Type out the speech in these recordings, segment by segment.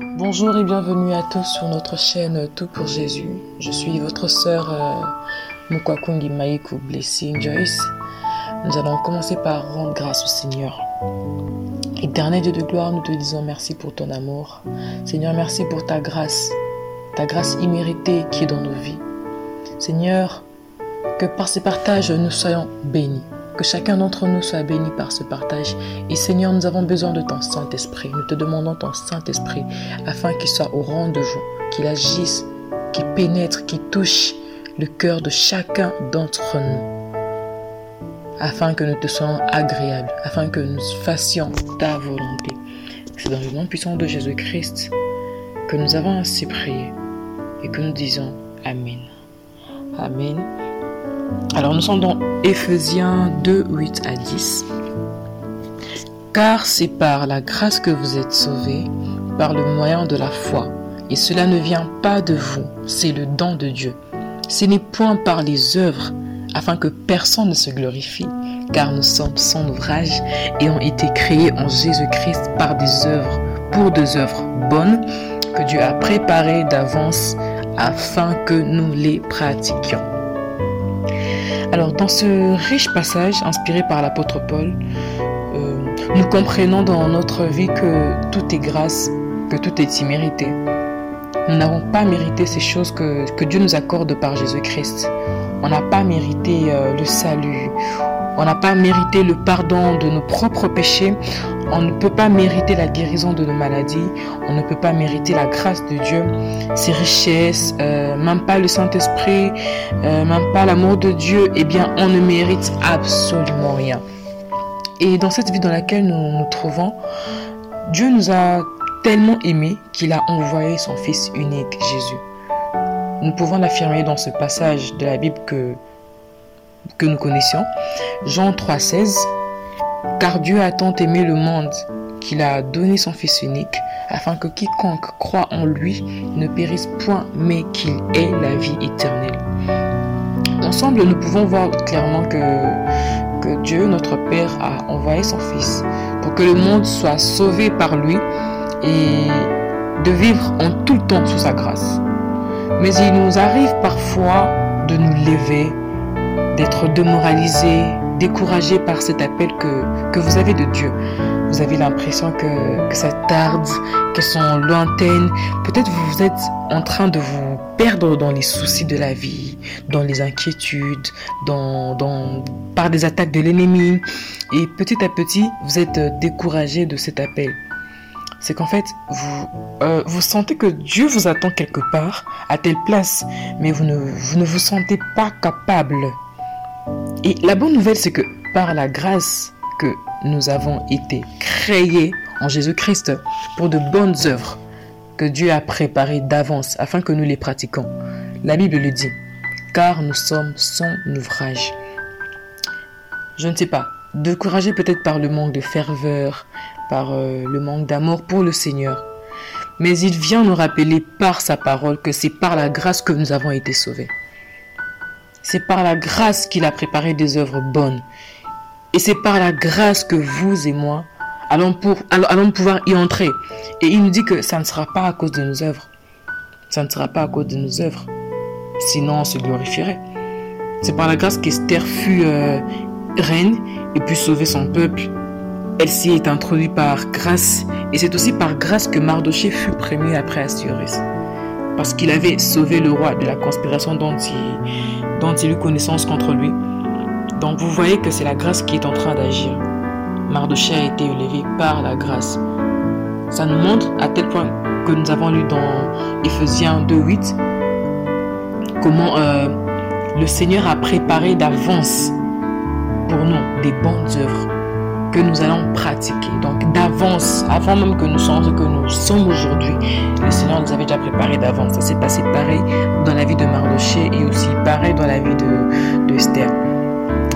Bonjour et bienvenue à tous sur notre chaîne Tout pour Jésus. Je suis votre sœur euh, Mukwakungi Maiku Blessing Joyce. Nous allons commencer par rendre grâce au Seigneur. Éternel Dieu de gloire, nous te disons merci pour ton amour. Seigneur, merci pour ta grâce, ta grâce imméritée qui est dans nos vies. Seigneur, que par ces partages, nous soyons bénis. Que chacun d'entre nous soit béni par ce partage. Et Seigneur, nous avons besoin de ton Saint-Esprit. Nous te demandons ton Saint-Esprit afin qu'il soit au rendez-vous, qu'il agisse, qu'il pénètre, qu'il touche le cœur de chacun d'entre nous. Afin que nous te soyons agréables, afin que nous fassions ta volonté. C'est dans le nom puissant de Jésus-Christ que nous avons ainsi prié et que nous disons Amen. Amen. Alors nous sommes dans Ephésiens 2, 8 à 10. Car c'est par la grâce que vous êtes sauvés, par le moyen de la foi. Et cela ne vient pas de vous, c'est le don de Dieu. Ce n'est point par les œuvres, afin que personne ne se glorifie, car nous sommes son ouvrage et ont été créés en Jésus-Christ par des œuvres, pour des œuvres bonnes que Dieu a préparées d'avance afin que nous les pratiquions. Alors, dans ce riche passage inspiré par l'apôtre Paul, euh, nous comprenons dans notre vie que tout est grâce, que tout est immérité. Nous n'avons pas mérité ces choses que, Dieu nous accorde par Jésus-Christ. On n'a pas mérité euh, le salut. On n'a pas mérité le pardon de nos propres péchés. On ne peut pas mériter la guérison de nos maladies. On ne peut pas mériter la grâce de Dieu, ses richesses, euh, même pas le Saint-Esprit, euh, même pas l'amour de Dieu. Eh bien, on ne mérite absolument rien. Et dans cette vie dans laquelle nous nous trouvons, Dieu nous a tellement aimés qu'il a envoyé son Fils unique, Jésus. Nous pouvons l'affirmer dans ce passage de la Bible que que nous connaissions. Jean 3,16 Car Dieu a tant aimé le monde qu'il a donné son Fils unique, afin que quiconque croit en lui ne périsse point, mais qu'il ait la vie éternelle. Ensemble, nous pouvons voir clairement que, que Dieu, notre Père, a envoyé son Fils pour que le monde soit sauvé par lui et de vivre en tout le temps sous sa grâce. Mais il nous arrive parfois de nous lever d'être démoralisé, découragé par cet appel que, que vous avez de Dieu. Vous avez l'impression que, que, ça tarde, qu'elles sont lointaines. Peut-être vous êtes en train de vous perdre dans les soucis de la vie, dans les inquiétudes, dans, dans, par des attaques de l'ennemi. Et petit à petit, vous êtes découragé de cet appel. C'est qu'en fait, vous, euh, vous sentez que Dieu vous attend quelque part, à telle place, mais vous ne vous, ne vous sentez pas capable et la bonne nouvelle, c'est que par la grâce que nous avons été créés en Jésus-Christ pour de bonnes œuvres que Dieu a préparées d'avance afin que nous les pratiquions. La Bible le dit, car nous sommes son ouvrage. Je ne sais pas, découragé peut-être par le manque de ferveur, par euh, le manque d'amour pour le Seigneur. Mais il vient nous rappeler par sa parole que c'est par la grâce que nous avons été sauvés. C'est par la grâce qu'il a préparé des œuvres bonnes. Et c'est par la grâce que vous et moi allons, pour, allons pouvoir y entrer. Et il nous dit que ça ne sera pas à cause de nos œuvres. Ça ne sera pas à cause de nos œuvres. Sinon, on se glorifierait. C'est par la grâce qu'Esther fut euh, reine et puis sauver son peuple. Elle s'y est introduite par grâce. Et c'est aussi par grâce que Mardoché fut premier après Assuérus parce qu'il avait sauvé le roi de la conspiration dont il, eut connaissance contre lui. Donc vous voyez que c'est la grâce qui est en train d'agir. Mardoché a été élevé par la grâce. Ça nous montre à tel point que nous avons lu dans Ephésiens 2.8 comment euh, le Seigneur a préparé d'avance pour nous des bonnes œuvres que nous allons pratiquer. Donc d'avance, avant même que nous soyons ce que nous sommes aujourd'hui, le Seigneur nous avait déjà préparé d'avance. Ça s'est passé pareil dans la vie de Mardoché et aussi pareil dans la vie de, Esther.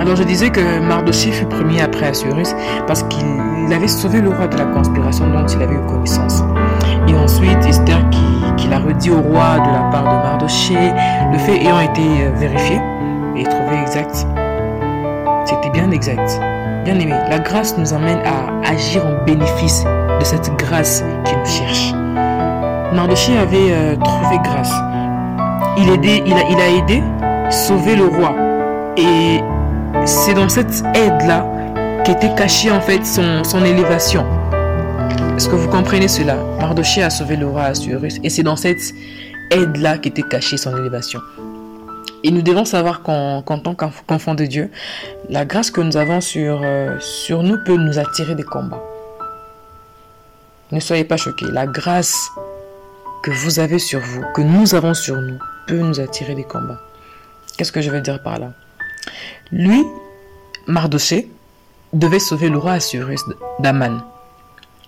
Alors je disais que Mardoché fut premier après Assurus parce qu'il avait sauvé le roi de la conspiration dont il avait eu connaissance. Et ensuite Esther qui, qui l'a redit au roi de la part de Mardoché, le fait ayant été euh, vérifié et trouvé exact. C'était bien exact. Bien aimé, la grâce nous amène à agir en bénéfice de cette grâce qui nous cherche. Mardoché avait euh, trouvé grâce. Il, a, il a aidé, sauver le roi. Et c'est dans cette aide-là qu'était cachée en fait son, élévation. Est-ce que vous comprenez cela? Mardoché a sauvé le roi Assuérus et c'est dans cette aide-là qu'était cachée son élévation. Et nous devons savoir qu'en tant qu'enfant de Dieu, la grâce que nous avons sur, euh, sur nous peut nous attirer des combats. Ne soyez pas choqués. La grâce que vous avez sur vous, que nous avons sur nous, peut nous attirer des combats. Qu'est-ce que je veux dire par là? Lui, Mardoché, devait sauver le roi Assuérus d'Aman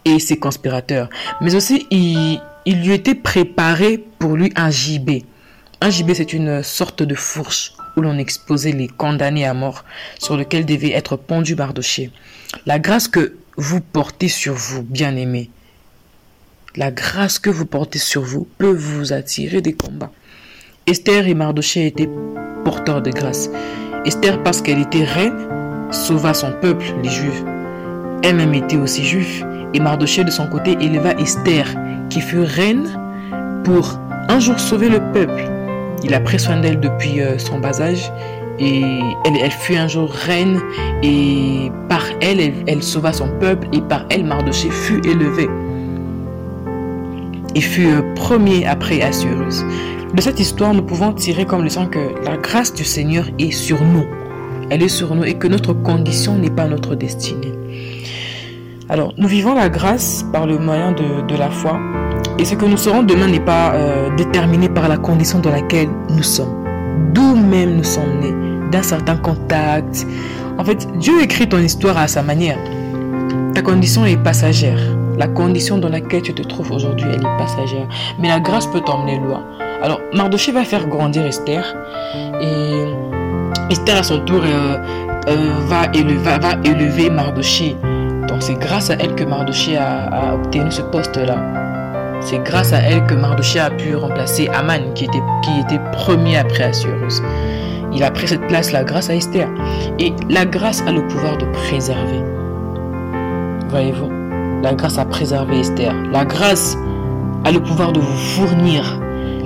et ses conspirateurs. Mais aussi, il, il lui était préparé pour lui un gibet. Un gibet, c'est une sorte de fourche où l'on exposait les condamnés à mort sur lequel devait être pendu Mardoché. La grâce que vous portez sur vous, bien-aimés, la grâce que vous portez sur vous peut vous attirer des combats. Esther et Mardoché étaient porteurs de grâce. Esther, parce qu'elle était reine, sauva son peuple, les Juifs. Elle-même était aussi juive. Et Mardoché, de son côté, éleva Esther, qui fut reine, pour un jour sauver le peuple. Il a pris soin d'elle depuis euh, son bas âge et elle, fut un jour reine et par elle, elle, sauva son peuple et par elle, Mardoché fut élevé et fut euh, premier après Assureuse. De cette histoire, nous pouvons tirer comme leçon que la grâce du Seigneur est sur nous. Elle est sur nous et que notre condition n'est pas notre destinée. Alors, nous vivons la grâce par le moyen de la foi et ce que nous serons demain n'est pas euh, déterminé par la condition dans laquelle nous sommes. D'où même nous sommes nés, d'un certain contact. En fait, Dieu écrit ton histoire à sa manière. Ta condition est passagère. La condition dans laquelle tu te trouves aujourd'hui, elle est passagère. Mais la grâce peut t'emmener loin. Alors, Mardoché va faire grandir Esther. Et Esther, à son tour, euh, euh, va, élever, va, élever Mardoché. Donc, c'est grâce à elle que Mardoché a, a obtenu ce poste-là. C'est grâce à elle que Mardoché a pu remplacer Aman, qui était, premier après Assuérus. Il a pris cette place-là grâce à Esther. Et la grâce a le pouvoir de préserver. Voyez-vous La grâce a préservé Esther. La grâce a le pouvoir de vous fournir.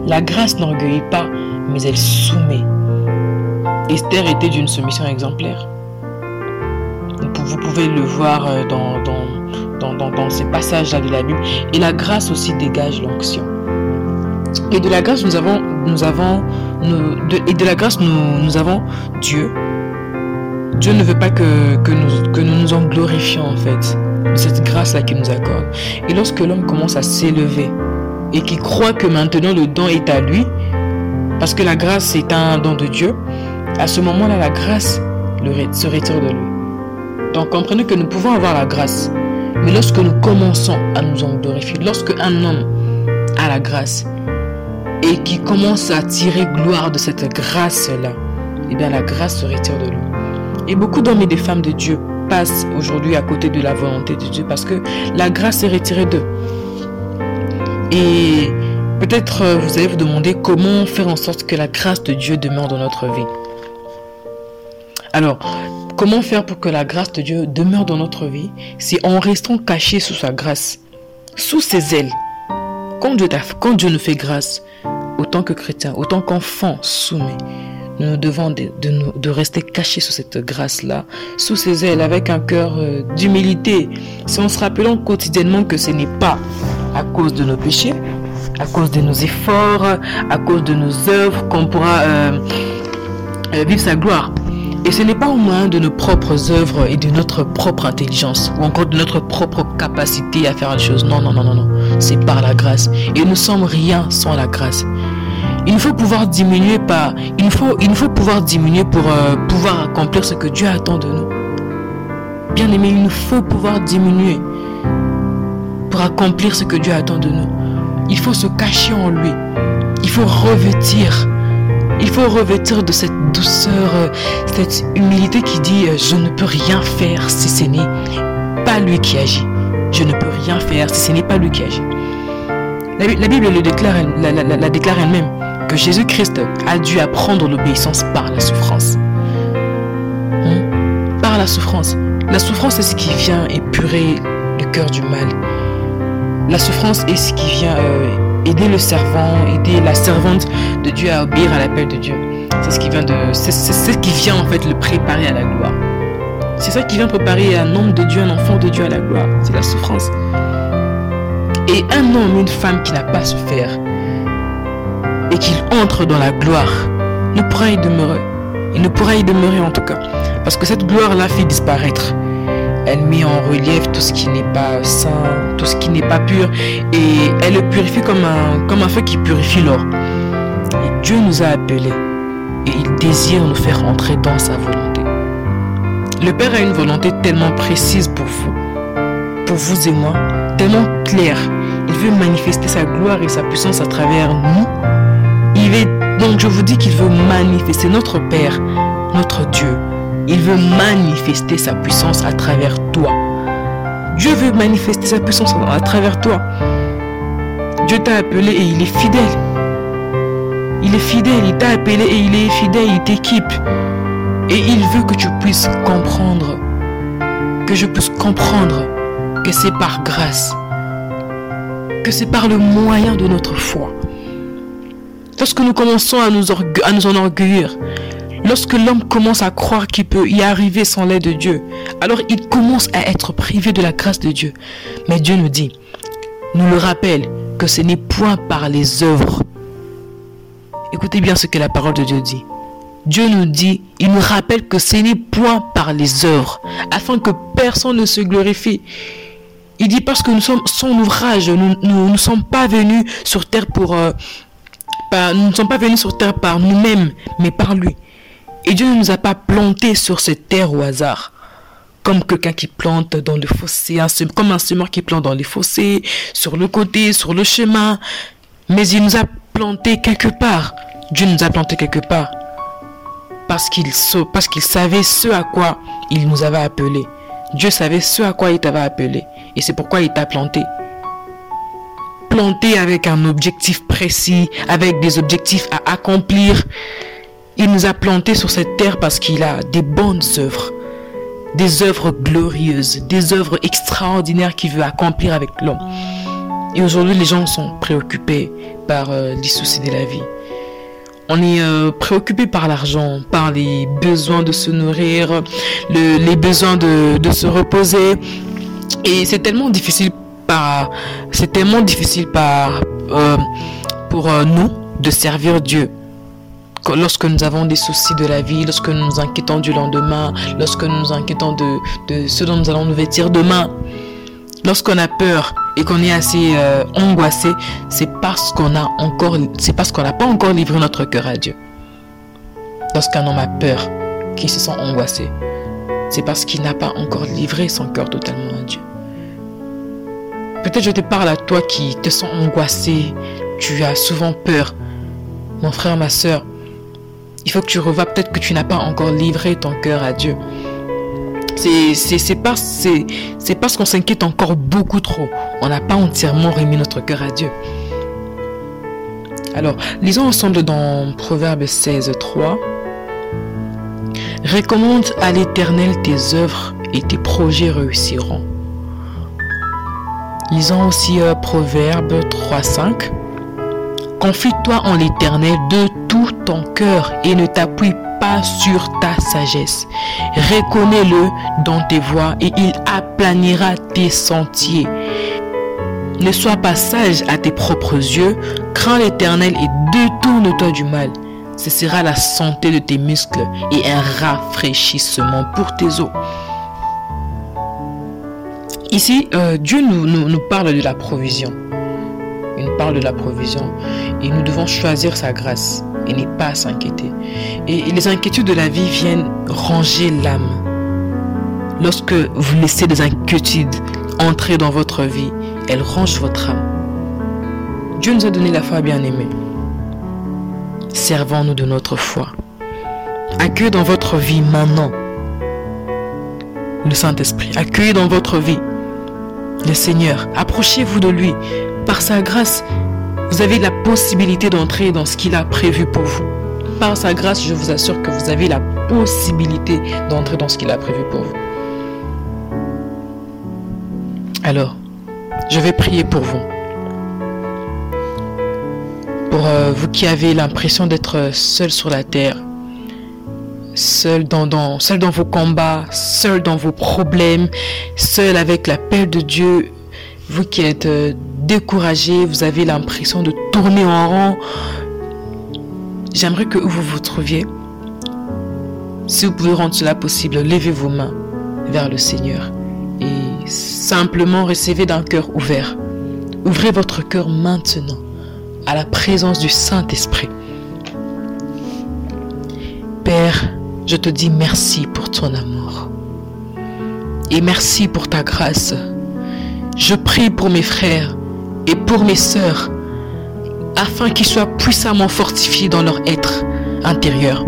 La grâce n'orgueillit pas, mais elle soumet. Esther était d'une soumission exemplaire. Vous pouvez le voir euh, dans, dans, ces passages-là de la Bible. Et la grâce aussi dégage l'onction. Et de la grâce, nous avons, nous avons, et de la grâce, nous, avons Dieu. Dieu ne veut pas que, que, nous, que nous nous en glorifions en fait de cette grâce-là qu'il nous accorde. Et lorsque l'homme commence à s'élever et qu'il croit que maintenant le don est à lui, parce que la grâce est un don de Dieu, à ce moment-là, la grâce se retire de lui. Donc comprenez que nous pouvons avoir la grâce, mais lorsque nous commençons à nous en glorifier, lorsque un homme a la grâce et qui commence à tirer gloire de cette grâce-là, eh bien la grâce se retire de lui. Et beaucoup d'hommes et de femmes de Dieu passent aujourd'hui à côté de la volonté de Dieu parce que la grâce est retirée d'eux. Et peut-être euh, vous allez vous demander comment faire en sorte que la grâce de Dieu demeure dans notre vie. Alors, Comment faire pour que la grâce de Dieu demeure dans notre vie C'est en restant cachés sous sa grâce, sous ses ailes. Quand Dieu, quand nous fait grâce, autant que chrétiens, autant qu'enfants soumis, nous, devons de, rester cachés sous cette grâce-là, sous ses ailes, avec un cœur euh, d'humilité. Si on se rappelant quotidiennement que ce n'est pas à cause de nos péchés, à cause de nos efforts, à cause de nos œuvres qu'on pourra euh, euh, vivre sa gloire. Et ce n'est pas au moins de nos propres œuvres et de notre propre intelligence ou encore de notre propre capacité à faire les choses. Non, non, non, non, non. C'est par la grâce. Et nous sommes rien sans la grâce. Il faut pouvoir diminuer par, il faut, il faut pouvoir diminuer pour euh, pouvoir accomplir ce que Dieu attend de nous. Bien aimé, il nous faut pouvoir diminuer pour accomplir ce que Dieu attend de nous. Il faut se cacher en lui. Il faut revêtir il faut revêtir de cette douceur, euh, cette humilité qui dit euh, je ne peux rien faire si ce n'est pas lui qui agit. Je ne peux rien faire si ce n'est pas lui qui agit. La, Bible le déclare, la, déclare elle-même que Jésus-Christ a dû apprendre l'obéissance par la souffrance. Hmm? Par la souffrance. La souffrance est ce qui vient épurer le cœur du mal. La souffrance est ce qui vient euh, aider le servant, aider la servante de Dieu à obéir à l'appel de Dieu. C'est ce qui vient de, c'est ce qui vient en fait le préparer à la gloire. C'est ça qui vient préparer un homme de Dieu, un enfant de Dieu à la gloire. C'est la souffrance. Et un homme, une femme qui n'a pas souffert et qu'il entre dans la gloire ne pourra y demeurer. Il ne pourra y demeurer en tout cas. Parce que cette gloire-là fait disparaître. Elle met en relief tout ce qui n'est pas saint, tout ce qui n'est pas pur. Et elle le purifie comme un, comme un feu qui purifie l'or. Dieu nous a appelés. Et il désire nous faire entrer dans sa volonté. Le Père a une volonté tellement précise pour vous, pour vous et moi, tellement claire. Il veut manifester sa gloire et sa puissance à travers nous. Il donc je vous dis qu'il veut manifester notre Père, notre Dieu. Il veut manifester sa puissance à travers toi. Dieu veut manifester sa puissance à travers toi. Dieu t'a appelé et il est fidèle. Il est fidèle, il t'a appelé et il est fidèle, il t'équipe. Et il veut que tu puisses comprendre, que je puisse comprendre que c'est par grâce, que c'est par le moyen de notre foi. Lorsque nous commençons à nous, à enorgueillir, lorsque l'homme commence à croire qu'il peut y arriver sans l'aide de Dieu, alors il commence à être privé de la grâce de Dieu. Mais Dieu nous dit, nous le rappelle, que ce n'est point par les œuvres. Écoutez bien ce que la parole de Dieu dit. Dieu nous dit, il nous rappelle que ce n'est point par les œuvres, afin que personne ne se glorifie. Il dit parce que nous sommes son ouvrage, nous ne sommes pas venus sur terre pour... Euh, nous ne sommes pas venus sur terre par nous-mêmes, mais par lui. Et Dieu ne nous a pas plantés sur cette terre au hasard. Comme quelqu'un qui plante dans le fossé, comme un semeur qui plante dans les fossés, sur le côté, sur le chemin. Mais il nous a plantés quelque part. Dieu nous a plantés quelque part parce qu'il parce qu'il savait ce à quoi il nous avait appelé. Dieu savait ce à quoi il t'avait appelé. Et c'est pourquoi il t'a planté. Planté avec un objectif précis, avec des objectifs à accomplir. Il nous a planté sur cette terre parce qu'il a des bonnes œuvres. Des œuvres glorieuses, des œuvres extraordinaires qu'il veut accomplir avec l'homme. Et aujourd'hui, les gens sont préoccupés par euh, les soucis de la vie. On est euh, préoccupé par l'argent, par les besoins de se nourrir, les besoins de, se reposer. Et c'est tellement difficile par, c'est tellement difficile par, euh, pour nous de servir Dieu. Lorsque nous avons des soucis de la vie, lorsque nous nous inquiétons du lendemain, lorsque nous nous inquiétons de ce dont nous allons nous vêtir demain, lorsqu'on a peur, et qu'on est assez euh, angoissé, c'est parce qu'on c'est parce qu'on n'a pas encore livré notre cœur à Dieu. Lorsqu'un homme a peur, qu'il se sent angoissé, c'est parce qu'il n'a pas encore livré son cœur totalement à Dieu. Peut-être je te parle à toi qui te sens angoissé, tu as souvent peur. Mon frère, ma soeur, il faut que tu revois peut-être que tu n'as pas encore livré ton cœur à Dieu. C'est parce, qu'on s'inquiète encore beaucoup trop. On n'a pas entièrement remis notre cœur à Dieu. Alors, lisons ensemble dans Proverbe 16, 3. Recommande à l'Éternel tes œuvres et tes projets réussiront. Lisons aussi euh, Proverbe 3, 5. Confie-toi en l'Éternel de tout ton cœur et ne t'appuie sur ta sagesse. Reconnais-le dans tes voies et il aplanira tes sentiers. Ne sois pas sage à tes propres yeux, crains l'Éternel et détourne-toi du mal. Ce sera la santé de tes muscles et un rafraîchissement pour tes os. Ici, euh, Dieu nous, nous parle de la provision. Il nous parle de la provision et nous devons choisir sa grâce et n'est pas à s'inquiéter. Et les inquiétudes de la vie viennent ranger l'âme. Lorsque vous laissez des inquiétudes entrer dans votre vie, elles rangent votre âme. Dieu nous a donné la foi bien-aimée. Servons-nous de notre foi. Accueillez dans votre vie maintenant le Saint-Esprit. Accueillez dans votre vie le Seigneur. Approchez-vous de lui. Par sa grâce, vous avez la possibilité d'entrer dans ce qu'il a prévu pour vous. Par sa grâce, je vous assure que vous avez la possibilité d'entrer dans ce qu'il a prévu pour vous. Alors, je vais prier pour vous. Pour euh, vous qui avez l'impression d'être seul sur la terre, seul dans, seul dans vos combats, seul dans vos problèmes, seul avec la paix de Dieu, vous qui êtes euh, découragé, vous avez l'impression de tourner en rond, j'aimerais que vous vous trouviez. Si vous pouvez rendre cela possible, levez vos mains vers le Seigneur et simplement recevez d'un cœur ouvert. Ouvrez votre cœur maintenant à la présence du Saint-Esprit. Père, je te dis merci pour ton amour. Et merci pour ta grâce. Je prie pour mes frères et pour mes sœurs afin qu'ils soient puissamment fortifiés dans leur être intérieur.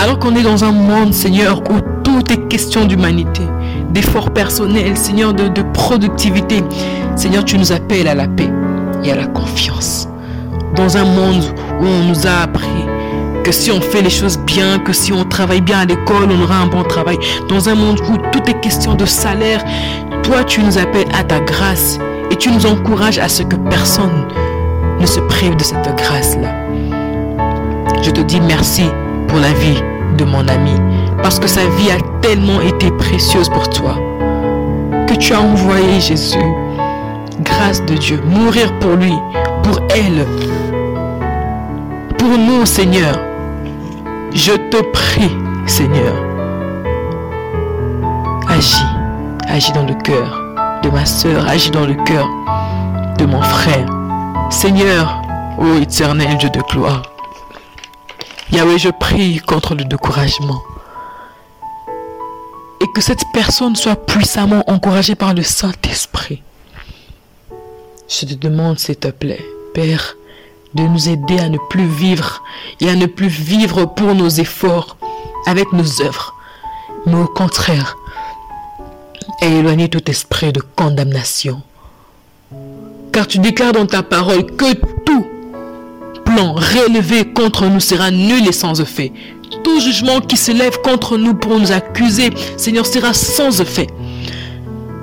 Alors qu'on est dans un monde, Seigneur, où tout est question d'humanité, d'efforts personnels, Seigneur, de, productivité, Seigneur, tu nous appelles à la paix et à la confiance. Dans un monde où on nous a appris que si on fait les choses bien, que si on travaille bien à l'école, on aura un bon travail. Dans un monde où tout est question de salaire, toi tu nous appelles à ta grâce et tu nous encourages à ce que personne ne se prive de cette grâce-là. Je te dis merci pour la vie de mon ami, parce que sa vie a tellement été précieuse pour toi, que tu as envoyé Jésus, grâce de Dieu, mourir pour lui, pour elle, pour nous, Seigneur. Je te prie, Seigneur, agis, agis dans le cœur de ma soeur, agis dans le cœur de mon frère. Seigneur, ô éternel Dieu de gloire, Yahweh, je prie contre le découragement. Et que cette personne soit puissamment encouragée par le Saint-Esprit. Je te demande, s'il te plaît, Père, de nous aider à ne plus vivre et à ne plus vivre pour nos efforts avec nos œuvres, mais au contraire, à éloigner tout esprit de condamnation. Car tu déclares dans ta parole que tout plan relevé contre nous sera nul et sans effet. Tout jugement qui se lève contre nous pour nous accuser, Seigneur, sera sans effet.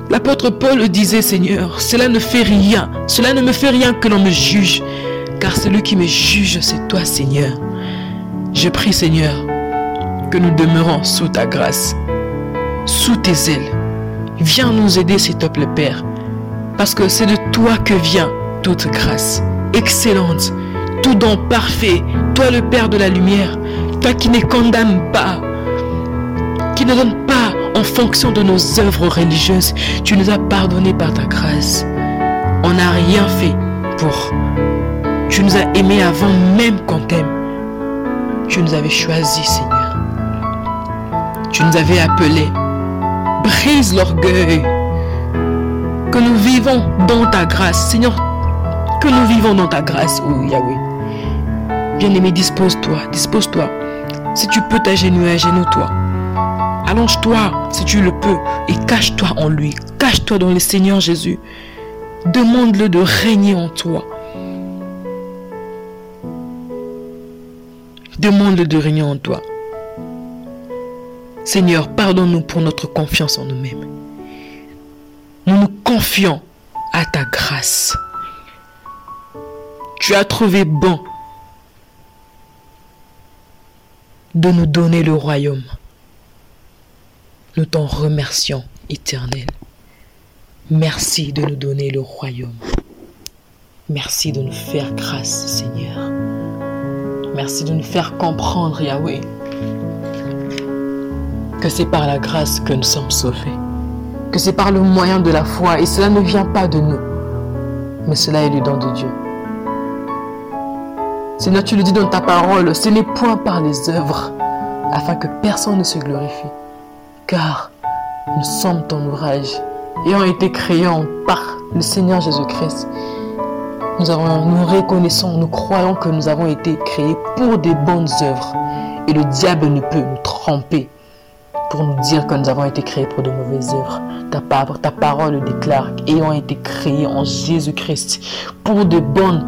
L'apôtre Paul disait, Seigneur, cela ne fait rien, cela ne me fait rien que l'on me juge, car celui qui me juge, c'est toi, Seigneur. Je prie, Seigneur, que nous demeurons sous ta grâce, sous tes ailes. Viens nous aider, s'il te plaît, Père, parce que c'est de toi que vient toute grâce, excellente, tout don parfait, toi le Père de la lumière, toi qui ne condamnes pas, qui ne donne pas en fonction de nos œuvres religieuses, tu nous as pardonné par ta grâce. On n'a rien fait pour tu nous as aimés avant même qu'on t'aime. Tu nous avais choisis, Seigneur. Tu nous avais appelés. Brise l'orgueil. Que nous vivons dans ta grâce, Seigneur. Que nous vivons dans ta grâce, oh Yahweh. Bien-aimé, dispose-toi, dispose-toi. Si tu peux t'agenouiller, agenouille-toi. Allonge-toi si tu le peux et cache-toi en lui. Cache-toi dans le Seigneur Jésus. Demande-le de régner en toi. Demande-le de régner en toi. Seigneur, pardonne-nous pour notre confiance en nous-mêmes. Nous nous confions à ta grâce. Tu as trouvé bon de nous donner le royaume. Nous t'en remercions, éternel. Merci de nous donner le royaume. Merci de nous faire grâce, Seigneur. Merci de nous faire comprendre, Yahweh, que c'est par la grâce que nous sommes sauvés, que c'est par le moyen de la foi, et cela ne vient pas de nous, mais cela est le don de Dieu. Seigneur, tu le dis dans ta parole, ce n'est point par les œuvres, afin que personne ne se glorifie, car nous sommes ton ouvrage, ayant été créés par le Seigneur Jésus-Christ nous, nous reconnaissons, nous croyons que nous avons été créés pour des bonnes œuvres. Et le diable ne peut nous tromper pour nous dire que nous avons été créés pour de mauvaises œuvres. Ta, parole déclare ayant été créés en Jésus-Christ pour de bonnes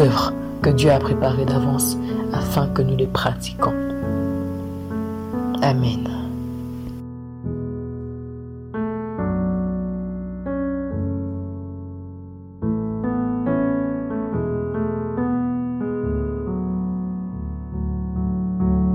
œuvres que Dieu a préparées d'avance afin que nous les pratiquions. Amen.